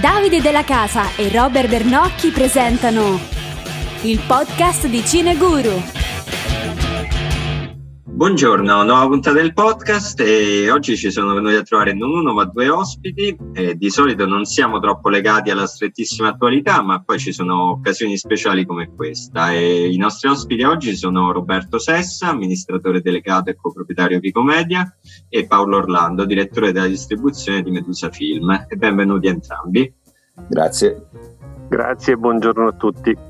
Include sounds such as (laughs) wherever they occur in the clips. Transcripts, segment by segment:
Davide Della Casa e Robert Bernocchi presentano il podcast di Cineguru. Buongiorno, nuova puntata del podcast e oggi ci sono venuti a trovare non uno ma due ospiti. Eh, di solito non siamo troppo legati alla strettissima attualità, ma poi ci sono occasioni speciali come questa. E I nostri ospiti oggi sono Roberto Sessa, amministratore delegato e coproprietario di Comedia, e Paolo Orlando, direttore della distribuzione di Medusa Film. E benvenuti entrambi. Grazie. Grazie e buongiorno a tutti.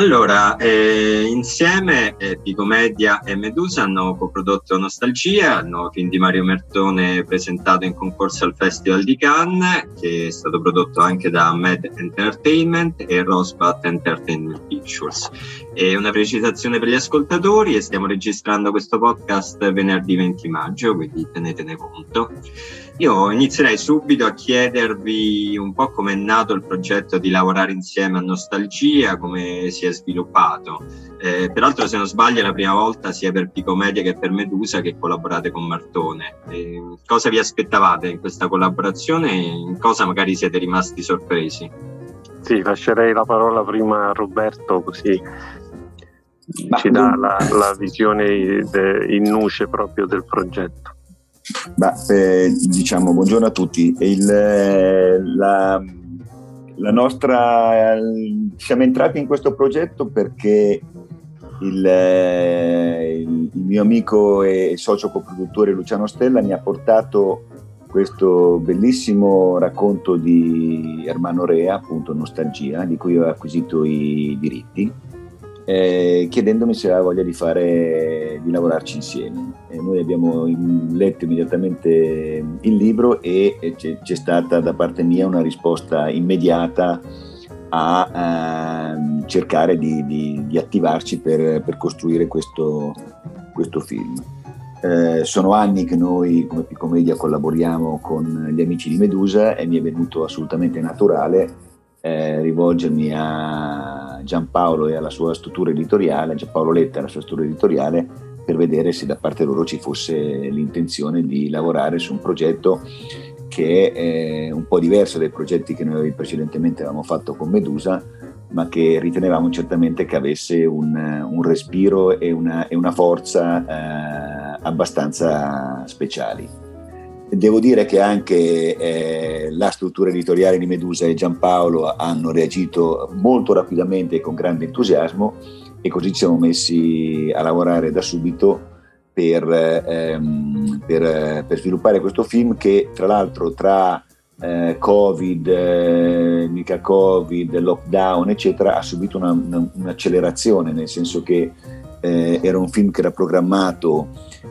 Allora, eh, insieme eh, Picomedia e Medusa hanno coprodotto Nostalgia, il nuovo film di Mario Mertone presentato in concorso al Festival di Cannes, che è stato prodotto anche da Med Entertainment e Rosbat Entertainment Pictures. E una precisazione per gli ascoltatori, stiamo registrando questo podcast venerdì 20 maggio, quindi tenetene conto. Io inizierei subito a chiedervi un po' come è nato il progetto di lavorare insieme a Nostalgia, come si è sviluppato. Eh, peraltro, se non sbaglio, è la prima volta sia per Picomedia che per Medusa che collaborate con Martone. Eh, cosa vi aspettavate in questa collaborazione e in cosa magari siete rimasti sorpresi? Sì, lascerei la parola prima a Roberto così ci dà la, la visione de- in nuce proprio del progetto. Ma, eh, diciamo, buongiorno a tutti. Il, eh, la, la nostra, siamo entrati in questo progetto perché il, eh, il- il mio amico e socio coproduttore Luciano Stella mi ha portato questo bellissimo racconto di Ermano Rea, appunto Nostalgia, di cui ho acquisito i diritti, eh, chiedendomi se aveva voglia di, fare, di lavorarci insieme. E noi abbiamo letto immediatamente il libro e c'è, c'è stata da parte mia una risposta immediata a ehm, cercare di, di- di attivarci per, per costruire questo, questo film. Eh, sono anni che noi come Picomedia collaboriamo con gli amici di Medusa e mi è venuto assolutamente naturale eh, rivolgermi a Giampaolo e alla sua struttura editoriale, a Giampaolo Letta e alla sua struttura editoriale, per vedere se da parte loro ci fosse l'intenzione di lavorare su un progetto che è un po' diverso dai progetti che noi precedentemente avevamo fatto con Medusa, ma che ritenevamo certamente che avesse un, un respiro e una, e una forza eh, abbastanza speciali. Devo dire che anche eh, la struttura editoriale di Medusa e Giampaolo hanno reagito molto rapidamente e con grande entusiasmo e così ci siamo messi a lavorare da subito per, ehm, per, per sviluppare questo film che tra l'altro tra eh, Covid, eh, mica Covid, lockdown eccetera ha subito una- una- un'accelerazione nel senso che eh, era un film che era programmato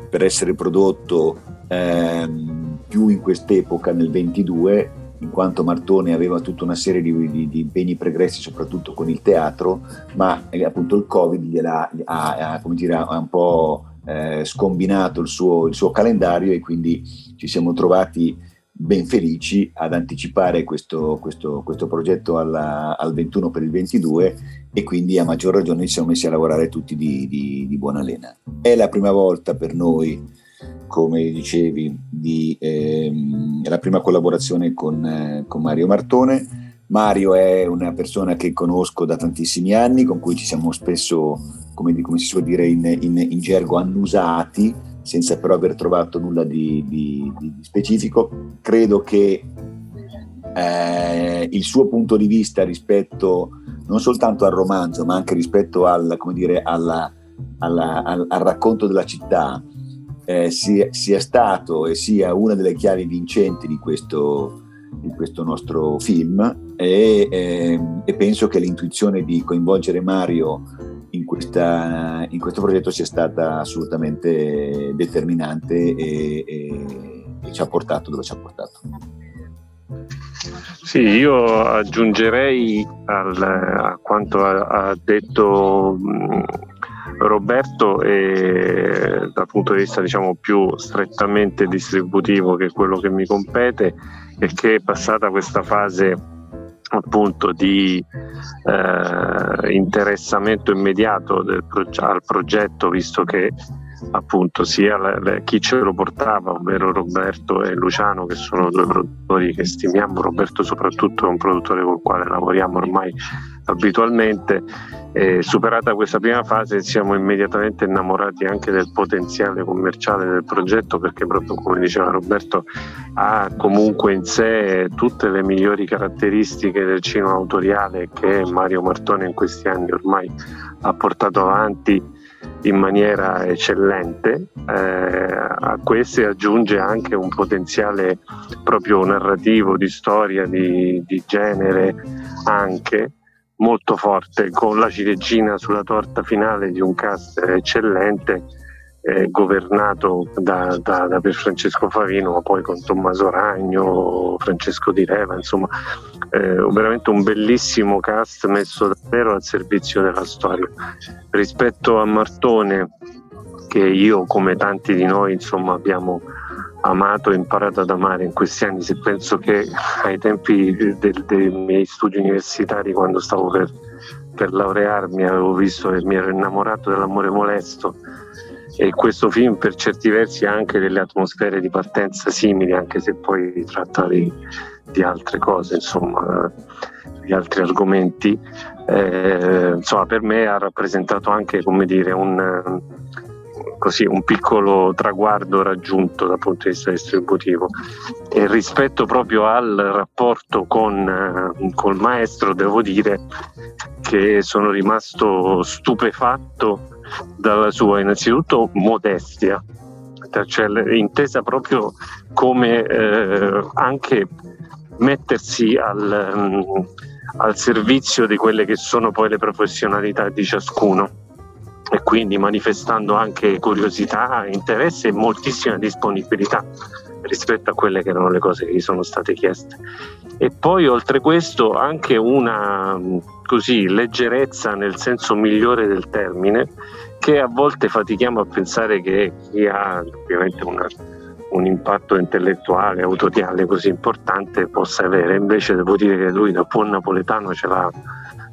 per essere prodotto ehm, più in quest'epoca, nel 22, in quanto Martone aveva tutta una serie di, di- di impegni pregressi, soprattutto con il teatro, ma eh, appunto il Covid gliel'ha, ha, ha, dire, ha un po' eh, scombinato il suo, il suo calendario e quindi ci siamo trovati ben felici ad anticipare questo, questo- questo progetto alla- al 21 per il 22 e quindi a maggior ragione ci siamo messi a lavorare tutti di- di buona lena. È la prima volta per noi, come dicevi, di, ehm, la prima collaborazione con, eh, con Mario Martone. Mario è una persona che conosco da tantissimi anni, con cui ci siamo spesso, come, come si suol dire in, in- in gergo, annusati, senza però aver trovato nulla di, di- di- specifico. Credo che eh, il suo punto di vista rispetto non soltanto al romanzo, ma anche rispetto al, dire, alla- alla- al, al racconto della città, eh, sia, sia stato e sia una delle chiavi vincenti di questo, di questo nostro film e, ehm, e penso che l'intuizione di coinvolgere Mario in, que- questa, in questo progetto sia stata assolutamente determinante e, e, e ci ha portato dove ci ha portato. Sì, io aggiungerei al, a quanto ha, ha detto mh, Roberto e dal punto di vista diciamo più strettamente distributivo che quello che mi compete è che è passata questa fase appunto di eh, interessamento immediato proge- al progetto visto che appunto sia le, le, chi ce lo portava, ovvero Roberto e Luciano, che sono due produttori che stimiamo. Roberto, soprattutto, è un produttore con il quale lavoriamo ormai abitualmente. E superata questa prima fase, siamo immediatamente innamorati anche del potenziale commerciale del progetto, perché, proprio come diceva Roberto, ha comunque in sé tutte le migliori caratteristiche del cinema autoriale che Mario Martone in questi anni ormai ha portato avanti in maniera eccellente, eh, a queste aggiunge anche un potenziale proprio narrativo, di storia, di, di genere anche molto forte, con la ciliegina sulla torta finale di un cast eccellente eh, governato da, da, da Francesco Favino, ma poi con Tommaso Ragno, Francesco Di Reva, insomma, eh, veramente un bellissimo cast messo davvero al servizio della storia. Rispetto a Martone, che io come tanti di noi insomma abbiamo amato e imparato ad amare in questi anni, se penso che ai tempi dei, dei miei studi universitari, quando stavo per, per laurearmi, avevo visto e mi ero innamorato dell'amore molesto e questo film per certi versi ha anche delle atmosfere di partenza simili, anche se poi tratta di, di altre cose, insomma, di altri argomenti. Eh, insomma, per me ha rappresentato anche, come dire, un, così, un piccolo traguardo raggiunto dal punto di vista distributivo. E rispetto proprio al rapporto con, col maestro, devo dire che sono rimasto stupefatto dalla sua innanzitutto modestia, cioè intesa proprio come eh, anche mettersi al, um, al servizio di quelle che sono poi le professionalità di ciascuno e quindi manifestando anche curiosità, interesse e moltissima disponibilità rispetto a quelle che erano le cose che gli sono state chieste. E poi oltre questo anche una così, leggerezza nel senso migliore del termine, che a volte fatichiamo a pensare che chi ha ovviamente una, un impatto intellettuale, autoriale così importante possa avere. Invece devo dire che lui da buon napoletano ce l'ha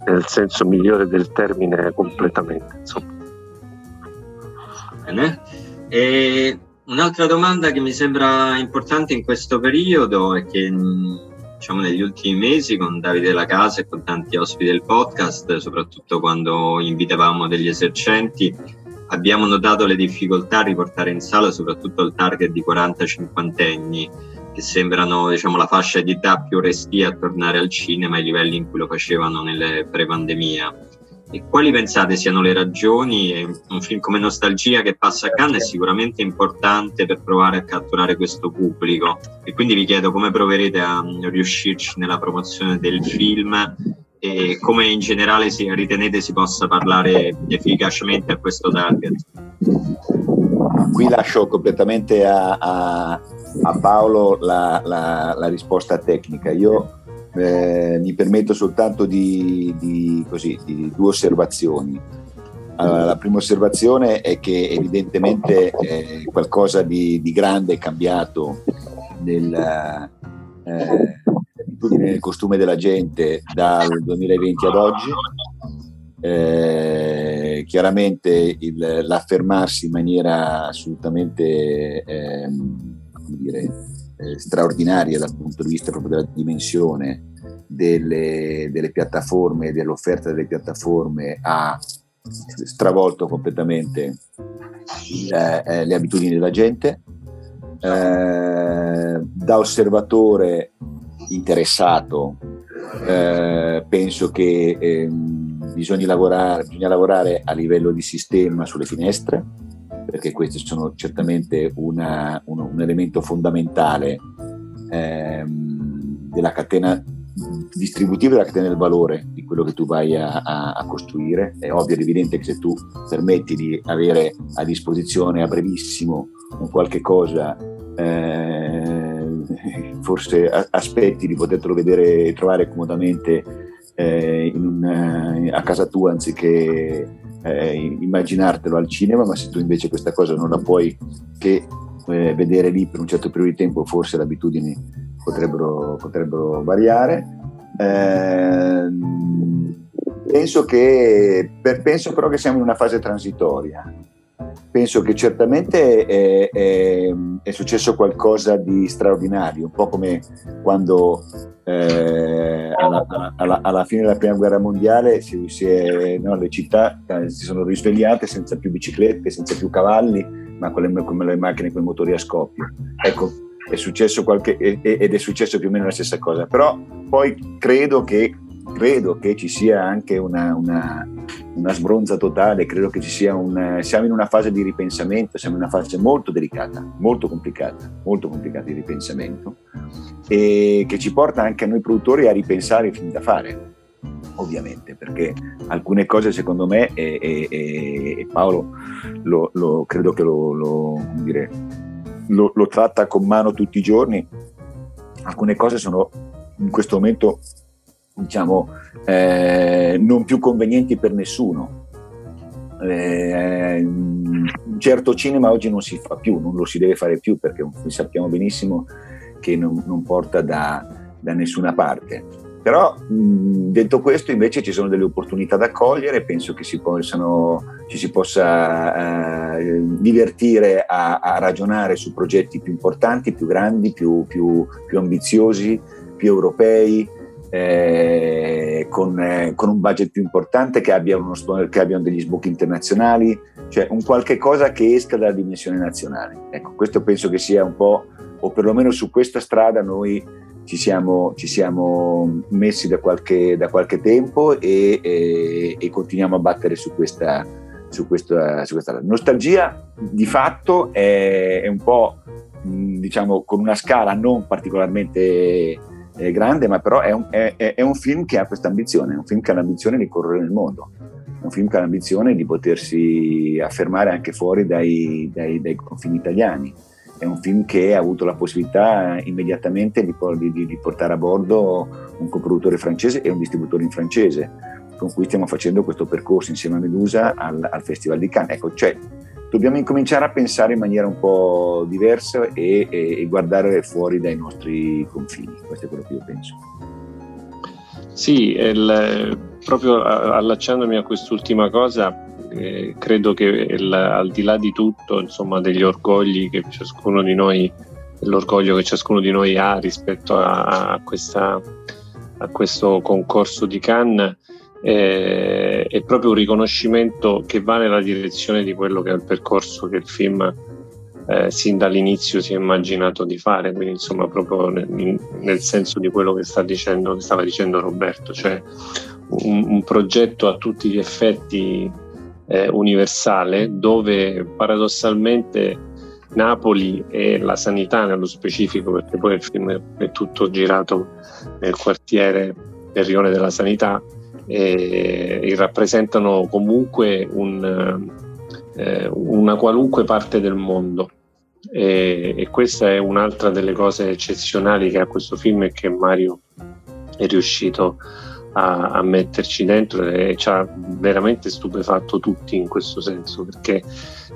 nel senso migliore del termine completamente. Insomma. Bene. E un'altra domanda che mi sembra importante in questo periodo è che diciamo, negli ultimi mesi con Davide La Casa e con tanti ospiti del podcast, soprattutto quando invitavamo degli esercenti, abbiamo notato le difficoltà a riportare in sala soprattutto il target di 40-50 anni, che sembrano diciamo, la fascia di età più restia a tornare al cinema ai livelli in cui lo facevano nelle pre-pandemia. E quali pensate siano le ragioni? Un film come Nostalgia che passa a Cannes è sicuramente importante per provare a catturare questo pubblico e quindi vi chiedo come proverete a riuscirci nella promozione del film e come in generale si, ritenete si possa parlare efficacemente a questo target. Qui lascio completamente a, a, a Paolo la, la, la risposta tecnica. Io eh, mi permetto soltanto di, di, così, di due osservazioni. Allora, la prima osservazione è che evidentemente eh, qualcosa di, di, grande è cambiato nel, eh, nel costume della gente dal 2020 ad oggi. Eh, chiaramente il, l'affermarsi in maniera assolutamente ehm, dire, eh, straordinaria dal punto di vista proprio della dimensione delle, delle piattaforme, dell'offerta delle piattaforme ha stravolto completamente il, eh, le abitudini della gente. Eh, da osservatore interessato eh, penso che ehm, bisogna, lavorare, bisogna lavorare a livello di sistema sulle finestre perché questi sono certamente una, un, un, elemento fondamentale ehm, della catena distributivo della catena del valore di quello che tu vai a, a, a costruire. È ovvio ed evidente che se tu permetti di avere a disposizione a brevissimo un qualche cosa, eh, forse aspetti di poterlo vedere e trovare comodamente eh, un, a casa tua anziché eh, immaginartelo al cinema, ma se tu invece questa cosa non la puoi che eh, vedere lì per un certo periodo di tempo, forse le abitudini potrebbero, potrebbero variare. Eh, penso, che, per, penso però che siamo in una fase transitoria. Penso che certamente è, è, è successo qualcosa di straordinario, un po' come quando eh, alla, alla, alla, fine della prima guerra mondiale si, si è, no, le città eh, si sono risvegliate senza più biciclette, senza più cavalli, ma con le, con le macchine con i motori a scoppio. Ecco, è successo qualche, ed è successo più o meno la stessa cosa, però poi credo che, credo che ci sia anche una, una, una sbronza totale, credo che ci sia un... siamo in una fase di ripensamento, siamo in una fase molto delicata, molto complicata, molto complicata di ripensamento e che ci porta anche a noi produttori a ripensare i film da fare ovviamente, perché alcune cose secondo me, e, e, e Paolo lo, lo, credo che lo, lo, lo, tratta con mano tutti i giorni, alcune cose sono in questo momento diciamo eh, non più convenienti per nessuno. Eh, un certo cinema oggi non si fa più, non lo si deve fare più perché sappiamo benissimo che non, non porta da, da, nessuna parte. Però mh, detto questo invece ci sono delle opportunità da cogliere, penso che si possano, ci si possa eh, divertire a, a, ragionare su progetti più importanti, più grandi, più, più, più ambiziosi, più europei, eh, con, eh, con, un budget più importante, che abbiano, che abbiano degli sbocchi internazionali, cioè un qualche cosa che esca dalla dimensione nazionale. Ecco, questo penso che sia un po' o perlomeno su questa strada noi ci siamo, ci siamo messi da qualche, da qualche tempo e, e, e, continuiamo a battere su questa, su questa, su questa. Nostalgia di fatto è, è un po' diciamo con una scala non particolarmente eh, grande, ma però è un, è, è un, film che ha questa ambizione, è un film che ha l'ambizione di correre nel mondo, è un film che ha l'ambizione di potersi affermare anche fuori dai, dai, dai confini italiani è un film che ha avuto la possibilità immediatamente di, di, di, portare a bordo un coproduttore francese e un distributore in francese, con cui stiamo facendo questo percorso insieme a Medusa al, al Festival di Cannes. Ecco, cioè, dobbiamo incominciare a pensare in maniera un po' diversa e, e, e guardare fuori dai nostri confini, questo è quello che io penso. Sì, il, proprio allacciandomi a quest'ultima cosa, eh, credo che il, al di là di tutto, insomma, degli orgogli che ciascuno di noi, l'orgoglio che ciascuno di noi ha rispetto a, a, questa, a questo concorso di Cannes, eh, è proprio un riconoscimento che va nella direzione di quello che è il percorso che il film eh, sin dall'inizio si è immaginato di fare, quindi insomma proprio nel, nel senso di quello che, sta dicendo, che stava dicendo Roberto, cioè un, un progetto a tutti gli effetti eh, universale dove paradossalmente Napoli e la sanità nello specifico, perché poi il film è tutto girato nel quartiere del Rione della Sanità, e, e rappresentano comunque un, eh, una qualunque parte del mondo. E, e, questa è un'altra delle cose eccezionali che ha questo film e che Mario è riuscito a a, metterci dentro e ci ha veramente stupefatto tutti in questo senso perché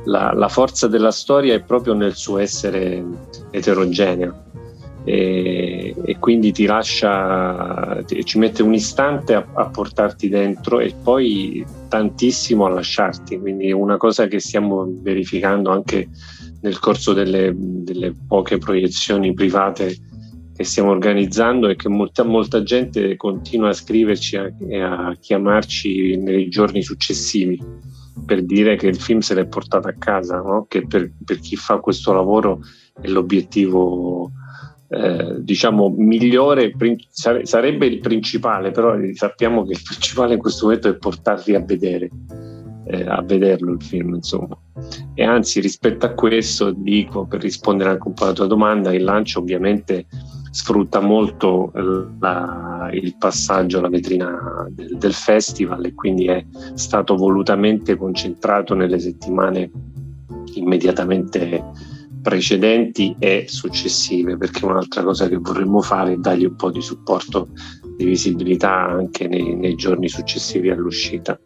la, la forza della storia è proprio nel suo essere eterogeneo e, e, quindi ti lascia, ti, ci mette un istante a, a, portarti dentro e poi tantissimo a lasciarti. Quindi è una cosa che stiamo verificando anche nel corso delle, delle poche proiezioni private che stiamo organizzando e che molta, molta gente continua a scriverci e a chiamarci nei giorni successivi per dire che il film se l'è portato a casa, no? che per, per, chi fa questo lavoro è l'obiettivo eh, diciamo migliore, sarebbe il principale, però sappiamo che il principale in questo momento è portarli a vedere. Eh, a vederlo il film insomma e anzi rispetto a questo dico per rispondere anche un po' alla tua domanda il lancio ovviamente sfrutta molto la, il passaggio alla vetrina del, del, festival e quindi è stato volutamente concentrato nelle settimane immediatamente precedenti e successive perché un'altra cosa che vorremmo fare è dargli un po' di supporto di visibilità anche nei, nei giorni successivi all'uscita.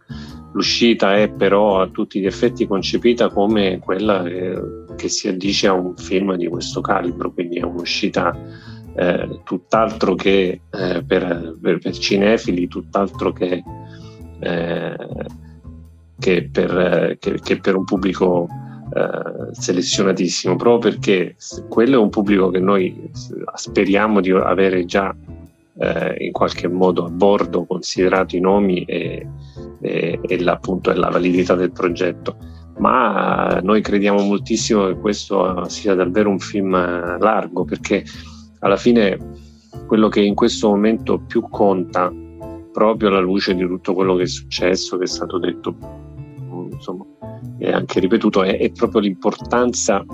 L'uscita è però a tutti gli effetti concepita come quella che, che si addice a un film di questo calibro, quindi è un'uscita eh, tutt'altro che eh, per, per, per, cinefili, tutt'altro che, eh, che, per, che, che, per, un pubblico eh, selezionatissimo, proprio perché quello è un pubblico che noi speriamo di avere già eh, in qualche modo a bordo, considerato i nomi e, e, e appunto la validità del progetto. Ma noi crediamo moltissimo che questo sia davvero un film largo perché alla fine quello che in questo momento più conta, proprio alla luce di tutto quello che è successo, che è stato detto, insomma, e anche ripetuto, è, è proprio l'importanza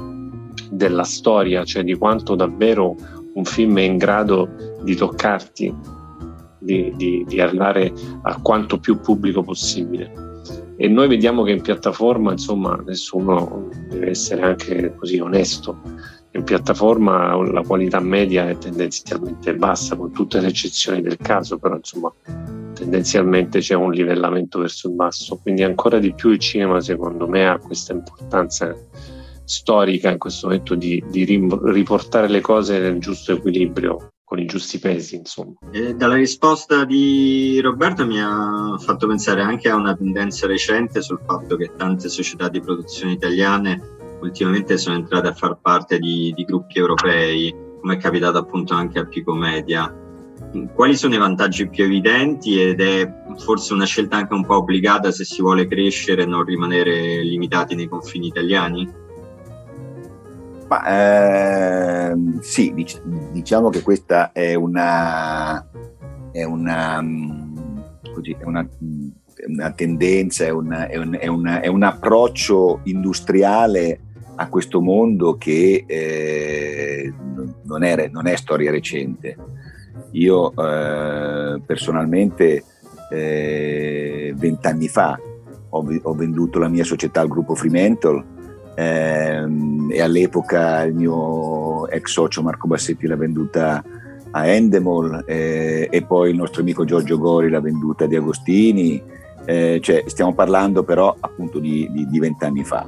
della storia, cioè di quanto davvero un film è in grado di toccarti, di, di, di, arrivare a quanto più pubblico possibile. E noi vediamo che in piattaforma, insomma, nessuno deve essere anche così onesto, in piattaforma la qualità media è tendenzialmente bassa, con tutte le eccezioni del caso, però insomma tendenzialmente c'è un livellamento verso il basso, quindi ancora di più il cinema secondo me ha questa importanza storica in questo momento di, di riportare le cose nel giusto equilibrio con i giusti pesi, insomma. E dalla risposta di Roberto mi ha fatto pensare anche a una tendenza recente sul fatto che tante società di produzione italiane ultimamente sono entrate a far parte di, di gruppi europei, come è capitato appunto anche a Pico Media. Quali sono i vantaggi più evidenti ed è forse una scelta anche un po' obbligata se si vuole crescere e non rimanere limitati nei confini italiani? Ma, eh, sì, dic- diciamo che questa è una, è una, così, è una, una tendenza, è, una, è, un, è, un approccio industriale a questo mondo che eh, non, non, è, storia recente. Io eh, personalmente eh, vent'anni fa ho, ho, venduto la mia società al gruppo Fremantle ehm, e all'epoca il mio ex socio Marco Bassetti l'ha venduta a Endemol eh, e poi il nostro amico Giorgio Gori l'ha venduta Di Agostini, eh, cioè stiamo parlando però appunto di vent'anni fa.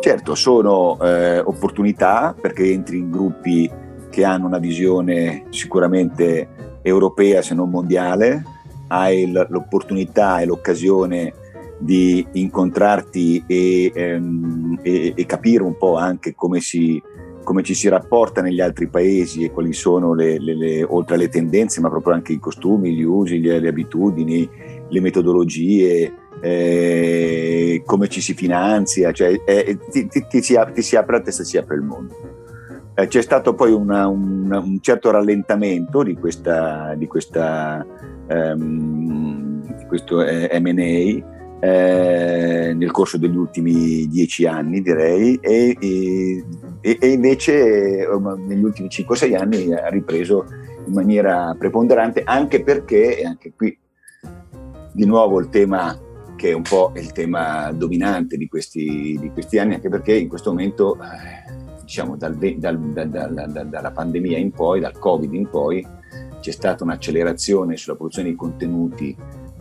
Certo, sono eh, opportunità perché entri in gruppi che hanno una visione sicuramente europea se non mondiale, hai l'opportunità e l'occasione di incontrarti e, ehm, e, e capire un po' anche come, si, come, ci si rapporta negli altri paesi e quali sono le, le, le, oltre alle tendenze, ma proprio anche i costumi, gli usi, le, le abitudini, le metodologie, eh, come ci si finanzia, cioè, eh, ti, ti, ti, si apre, ti, si apre, la testa, si apre il mondo. Eh, c'è stato poi una, una, un certo rallentamento di, questa, di, questa, um, di questo eh, MA eh, nel corso degli ultimi dieci anni, direi, e, e, e invece negli ultimi 5-6 anni ha ripreso in maniera preponderante, anche perché, e anche qui di nuovo il tema che è un po' il tema dominante di questi, di questi anni, anche perché in questo momento, eh, diciamo, dal, dal, dal, dalla pandemia in poi, dal Covid in poi, c'è stata un'accelerazione sulla produzione di contenuti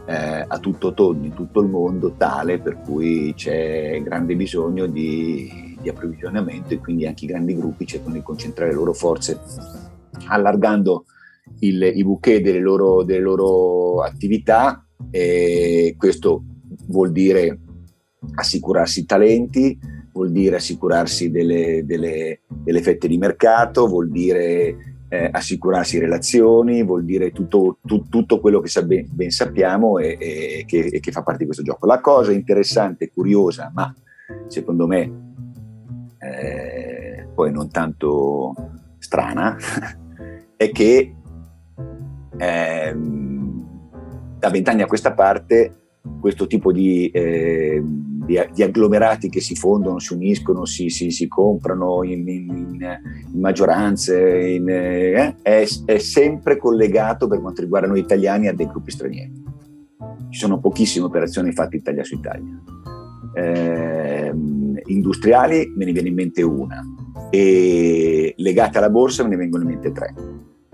eh, a tutto tondo in tutto il mondo tale per cui c'è grande bisogno di, di, approvvigionamento e quindi anche i grandi gruppi cercano di concentrare le loro forze allargando il, i bouquet delle loro, delle loro attività e questo vuol dire assicurarsi talenti, vuol dire assicurarsi delle, delle, delle fette di mercato, vuol dire eh, assicurarsi relazioni, vuol dire tutto, tu, tutto quello che sa ben, ben, sappiamo e, e, che, e, che, fa parte di questo gioco. La cosa interessante, curiosa, ma secondo me eh, poi non tanto strana, (laughs) è che eh, da vent'anni a questa parte questo tipo di, eh, di di, agglomerati che si fondono, si uniscono, si, si, si comprano in, in, in maggioranze, in, eh, è, è, sempre collegato per quanto riguarda noi italiani a dei gruppi stranieri. Ci sono pochissime operazioni fatte Italia su Italia. Eh, industriali me ne viene in mente una e legate alla borsa me ne vengono in mente tre.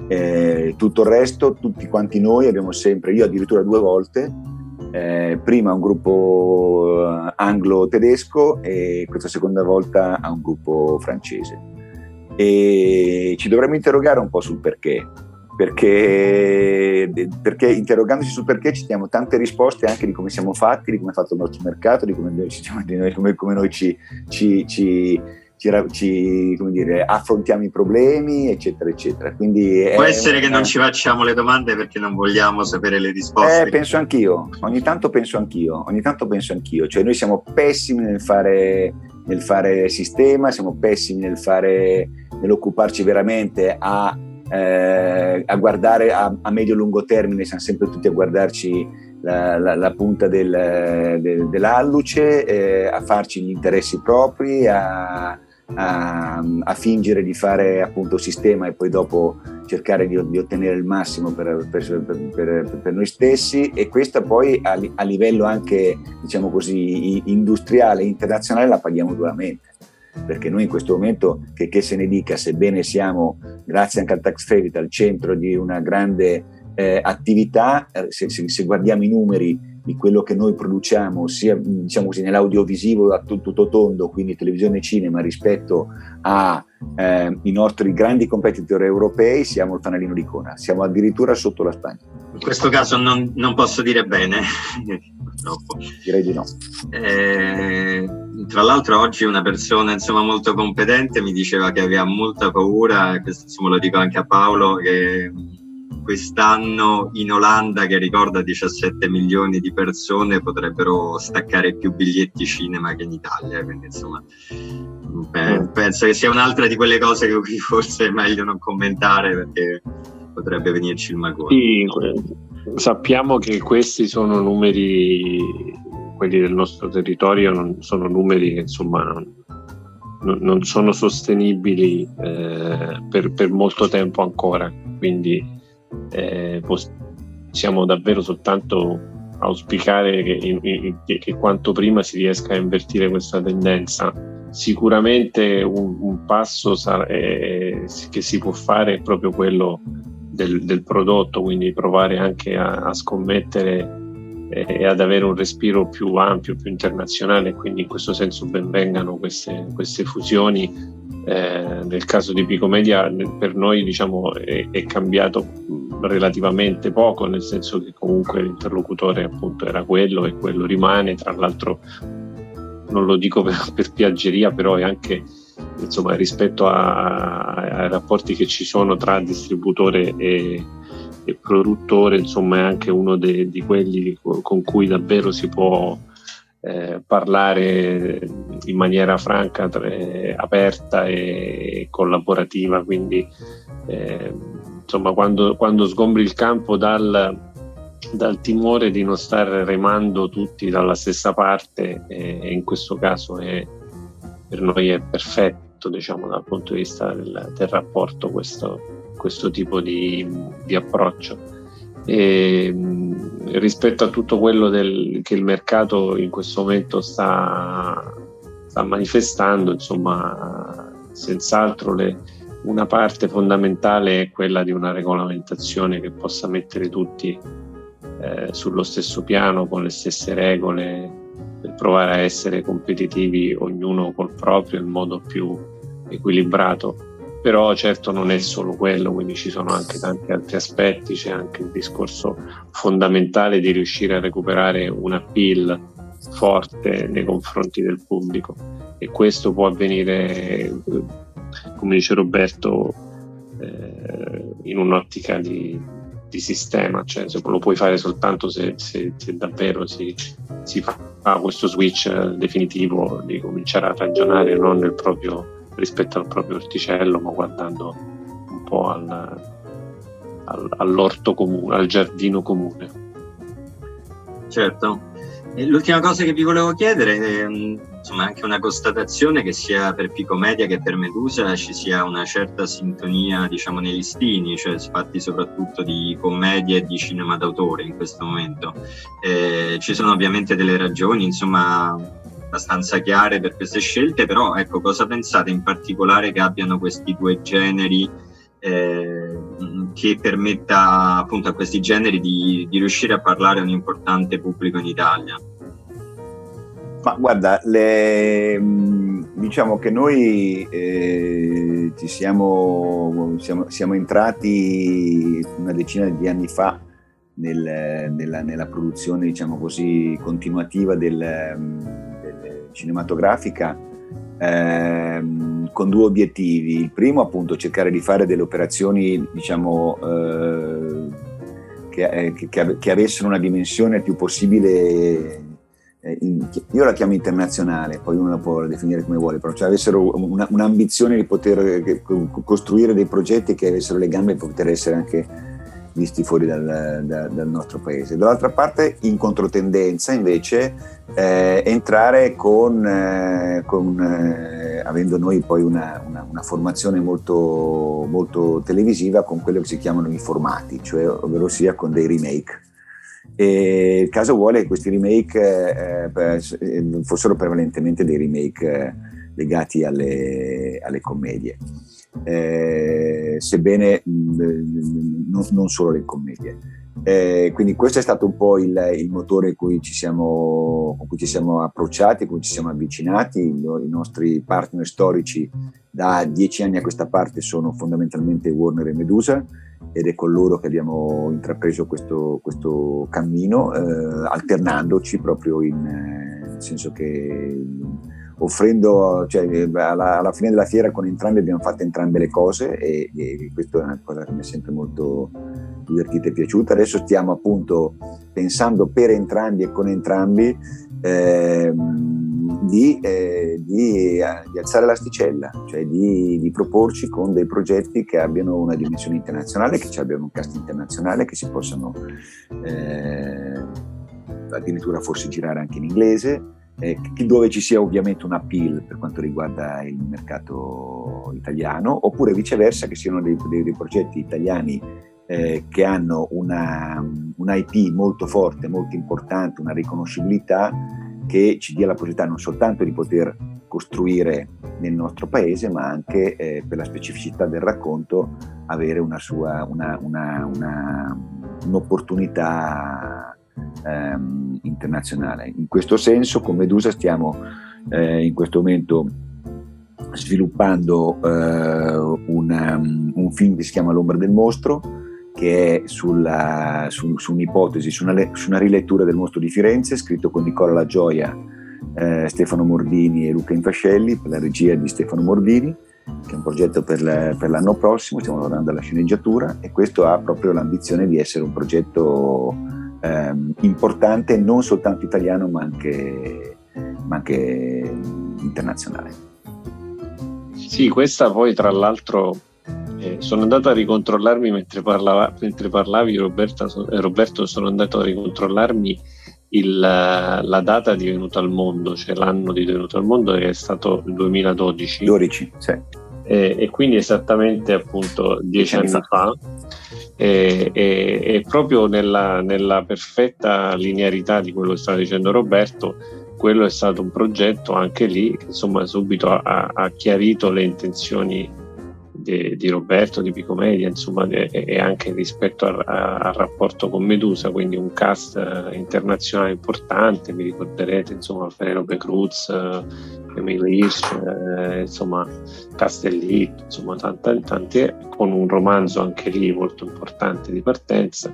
Eh, tutto il resto, tutti quanti noi abbiamo sempre, io addirittura due volte, eh, prima un gruppo eh, anglo-tedesco e questa seconda volta a un gruppo francese. E ci dovremmo interrogare un po' sul perché, perché, perché interrogandoci sul perché ci diamo tante risposte anche di come siamo fatti, di come è fatto il nostro mercato, di come, di noi, come noi ci, ci, ci ci, ci dire, affrontiamo i problemi, eccetera, eccetera. Quindi Può essere che non ci facciamo le domande perché non vogliamo sapere le risposte. Eh, penso anch'io, ogni tanto penso anch'io, ogni tanto penso anch'io, cioè noi siamo pessimi nel fare, nel fare sistema, siamo pessimi nel fare, nell'occuparci veramente a, eh, a guardare a, a medio-lungo termine, siamo sempre tutti a guardarci la, la, la, punta del, del, dell'alluce, eh, a farci gli interessi propri, a, a, a, fingere di fare appunto sistema e poi dopo cercare di, di ottenere il massimo per, per, per, per, noi stessi. E questa poi a, a livello anche diciamo così industriale internazionale la paghiamo duramente. Perché noi in questo momento, che, che, se ne dica, sebbene siamo, grazie anche al tax credit, al centro di una grande eh, attività, eh, se, se, se, guardiamo i numeri di quello che noi produciamo, sia diciamo così, nell'audiovisivo a tutto tondo, quindi televisione e cinema, rispetto ai eh, nostri grandi competitor europei, siamo il fanalino di coda, siamo addirittura sotto la Spagna. In questo caso non, non posso dire bene, (laughs) purtroppo. Direi di no. Eh, tra l'altro oggi una persona insomma, molto competente mi diceva che aveva molta paura, questo insomma, lo dico anche a Paolo, che quest'anno in Olanda, che ricorda 17 milioni di persone, potrebbero staccare più biglietti cinema che in Italia. Quindi, insomma, mm. penso che sia un'altra di quelle cose che forse è meglio non commentare perché potrebbe venirci il magone. Sì, sappiamo che questi sono numeri, quelli del nostro territorio, non, sono numeri che insomma non, non sono sostenibili eh, per, per molto tempo ancora. Quindi eh, possiamo davvero soltanto auspicare che, che, che, quanto prima si riesca a invertire questa tendenza. Sicuramente un, un passo sarà, eh, che si può fare è proprio quello del, del prodotto, quindi provare anche a, a scommettere eh, e ad avere un respiro più ampio, più internazionale, quindi in questo senso benvengano queste, queste fusioni. Eh, nel caso di Picomedia per noi diciamo, è, è cambiato relativamente poco, nel senso che comunque l'interlocutore appunto era quello e quello rimane, tra l'altro non lo dico per, per piaggeria, però è anche insomma, rispetto a, ai rapporti che ci sono tra distributore e, e produttore, insomma è anche uno de, di quelli con cui davvero si può eh, parlare in maniera franca, tra, aperta e collaborativa, quindi eh, insomma, quando, quando sgombri il campo dal, dal, timore di non stare remando tutti dalla stessa parte, e in questo caso è, per noi è perfetto diciamo, dal punto di vista del, del rapporto questo, questo tipo di, di approccio. E, rispetto a tutto quello del, che il mercato in questo momento sta, sta manifestando, insomma, senz'altro le, una parte fondamentale è quella di una regolamentazione che possa mettere tutti eh, sullo stesso piano, con le stesse regole, per provare a essere competitivi ognuno col proprio in modo più equilibrato. Però certo non è solo quello, quindi ci sono anche tanti altri aspetti, c'è anche il discorso fondamentale di riuscire a recuperare un appeal forte nei confronti del pubblico e questo può avvenire come dice Roberto, eh, in un'ottica di, di, sistema, cioè se lo puoi fare soltanto se, se, se davvero si, si, fa questo switch definitivo di cominciare a ragionare non nel proprio, rispetto al proprio orticello, ma guardando un po' al, al, all'orto comune, al giardino comune. Certo. L'ultima cosa che vi volevo chiedere è insomma, anche una constatazione che sia per Picomedia che per Medusa ci sia una certa sintonia diciamo, nei listini, cioè fatti soprattutto di commedia e di cinema d'autore in questo momento. Eh, ci sono ovviamente delle ragioni insomma, abbastanza chiare per queste scelte, però ecco, cosa pensate in particolare che abbiano questi due generi? Eh, che permetta appunto a questi generi di, di, riuscire a parlare a un importante pubblico in Italia? Ma guarda, le, diciamo che noi eh, ci siamo, siamo, siamo, entrati una decina di anni fa nel, nella, nella, produzione, diciamo così, continuativa del, del cinematografica ehm, con due obiettivi. Il primo appunto cercare di fare delle operazioni diciamo eh, che, eh, che, che, avessero una dimensione più possibile eh, io la chiamo internazionale, poi uno la può definire come vuole, però cioè avessero una, un'ambizione di poter eh, costruire dei progetti che avessero le gambe per poter essere anche visti fuori dal, da, dal nostro paese. Dall'altra parte, in controtendenza, invece, eh, entrare con, eh, con eh, avendo noi poi una, una, una formazione molto, molto, televisiva, con quello che si chiamano i formati, cioè ovvero sia con dei remake. E il caso vuole che questi remake eh, eh fossero prevalentemente dei remake eh, legati alle, alle commedie eh, sebbene mh, mm, non, non, solo le commedie. Eh, quindi questo è stato un po' il, il motore cui siamo, con cui ci siamo approcciati, con cui ci siamo avvicinati. I, nostri partner storici da dieci anni a questa parte sono fondamentalmente Warner e Medusa ed è con loro che abbiamo intrapreso questo, questo cammino, eh, alternandoci proprio in, eh, nel senso che offrendo, cioè, alla, alla, fine della fiera con entrambi abbiamo fatto entrambe le cose e, e questa è una cosa che mi è sempre molto divertita e piaciuta. Adesso stiamo appunto pensando per entrambi e con entrambi eh, di, eh, di, eh, di, alzare l'asticella, cioè di, di, proporci con dei progetti che abbiano una dimensione internazionale, che ci abbiano un cast internazionale, che si possano eh, addirittura forse girare anche in inglese eh, dove ci sia ovviamente un appeal per quanto riguarda il mercato italiano, oppure viceversa che siano dei, dei, dei progetti italiani eh, che hanno una, un IP molto forte, molto importante, una riconoscibilità che ci dia la possibilità non soltanto di poter costruire nel nostro paese, ma anche eh, per la specificità del racconto avere una sua, una, una, un'opportunità ehm, internazionale. In questo senso con Medusa stiamo eh, in questo momento sviluppando eh, una, um, un film che si chiama L'ombra del mostro che è sulla, su, su, un'ipotesi, su una, su una, rilettura del mostro di Firenze scritto con Nicola La Gioia, eh, Stefano Mordini e Luca Infascelli per la regia di Stefano Mordini che è un progetto per, per, l'anno prossimo, stiamo lavorando alla sceneggiatura e questo ha proprio l'ambizione di essere un progetto ehm, importante non soltanto italiano ma anche, ma anche internazionale. Sì, questa poi tra l'altro eh, sono andato a ricontrollarmi mentre, parlava, mentre parlavi Roberta, eh, Roberto, sono andato a ricontrollarmi il, la data di Venuto al Mondo, cioè l'anno di Venuto al Mondo che è stato il 2012. 12, sì. E, e quindi esattamente appunto dieci anni fa. fa e, e, e proprio nella, nella, perfetta linearità di quello che stava dicendo Roberto, quello è stato un progetto anche lì che insomma subito ha, ha chiarito le intenzioni di, di, Roberto, di Picomedia, insomma, e, anche rispetto al, al, rapporto con Medusa, quindi un cast eh, internazionale importante, vi ricorderete insomma Alfredo Becruz, Emile Hirsch, eh, insomma Castellitto, insomma tanti, tanti, con un romanzo anche lì molto importante di partenza.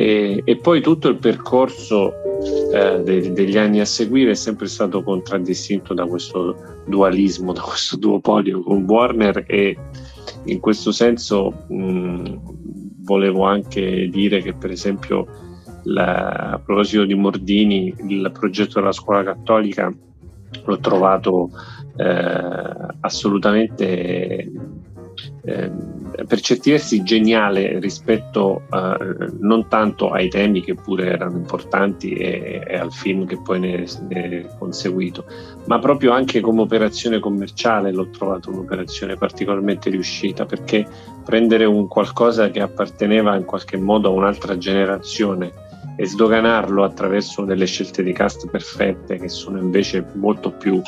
E, e poi tutto il percorso eh, de, degli anni a seguire è sempre stato contraddistinto da questo dualismo, da questo duopolio con Warner e in questo senso mh, volevo anche dire che per esempio la, a proposito di Mordini il progetto della scuola cattolica l'ho trovato eh, assolutamente eh, per certi versi geniale rispetto eh, non tanto ai temi che pure erano importanti e, e al film che poi ne, ne, è conseguito, ma proprio anche come operazione commerciale l'ho trovato un'operazione particolarmente riuscita perché prendere un qualcosa che apparteneva in qualche modo a un'altra generazione e sdoganarlo attraverso delle scelte di cast perfette che sono invece molto più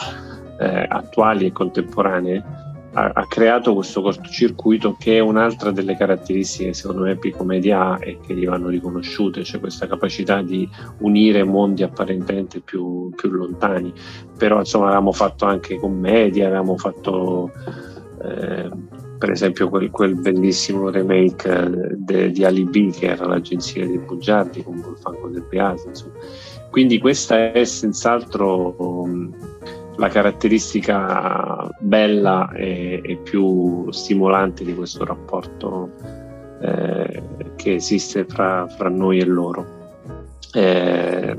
eh, attuali e contemporanee ha, ha, creato questo cortocircuito che è un'altra delle caratteristiche secondo me Picomedia ha e che gli vanno riconosciute, cioè questa capacità di unire mondi apparentemente più, più lontani, però insomma avevamo fatto anche commedia, avevamo fatto eh, per esempio quel, quel bellissimo remake eh, de, di Alibi che era l'agenzia di Bugiardi con Volfango del Beato, quindi questa è senz'altro um, la caratteristica bella e, e, più stimolante di questo rapporto eh, che esiste fra, fra, noi e loro. Eh,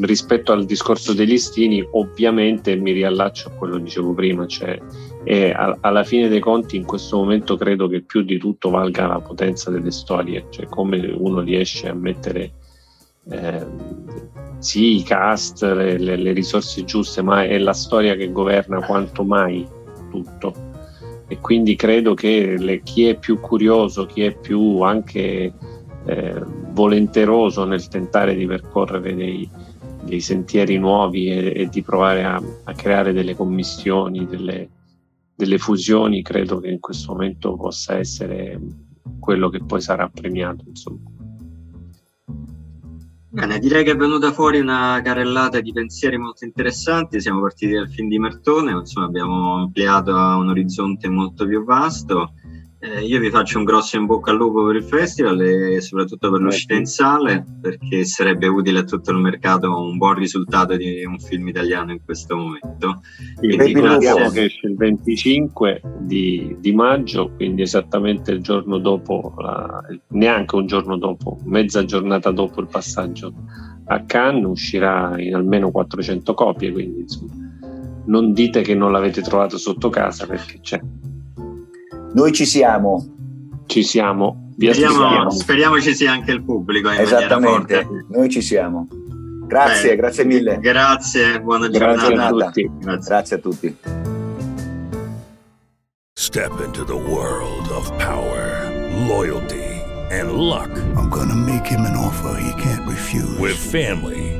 rispetto al discorso dei listini, ovviamente mi riallaccio a quello che dicevo prima, cioè e alla fine dei conti in questo momento credo che più di tutto valga la potenza delle storie, cioè come uno riesce a mettere eh, sì, i cast, le, le, le, risorse giuste, ma è la storia che governa quanto mai tutto. E quindi credo che le, chi è più curioso, chi è più anche eh, volenteroso nel tentare di percorrere dei, dei sentieri nuovi e, e di provare a, a, creare delle commissioni, delle, delle fusioni, credo che in questo momento possa essere quello che poi sarà premiato. Insomma. Bene, direi che è venuta fuori una carrellata di pensieri molto interessanti. Siamo partiti dal film di Martone, insomma abbiamo ampliato a un orizzonte molto più vasto. Eh, io vi faccio un grosso in bocca al lupo per il festival e soprattutto per l'uscita in sale perché sarebbe utile a tutto il mercato un buon risultato di un film italiano in questo momento. Quindi grazie. che esce il 25 di, di, maggio, quindi esattamente il giorno dopo, la, neanche un giorno dopo, mezza giornata dopo il passaggio a Cannes, uscirà in almeno 400 copie, quindi insomma, non dite che non l'avete trovato sotto casa perché c'è. Noi ci siamo. Ci siamo. Speriamo, speriamo, ci sia anche il pubblico. Esattamente, noi ci siamo. Grazie, Beh, grazie mille. Grazie, buona grazie giornata. A tutti. Grazie. grazie a tutti. Step into the world of power, loyalty and luck. I'm gonna make him an offer he can't refuse. With family,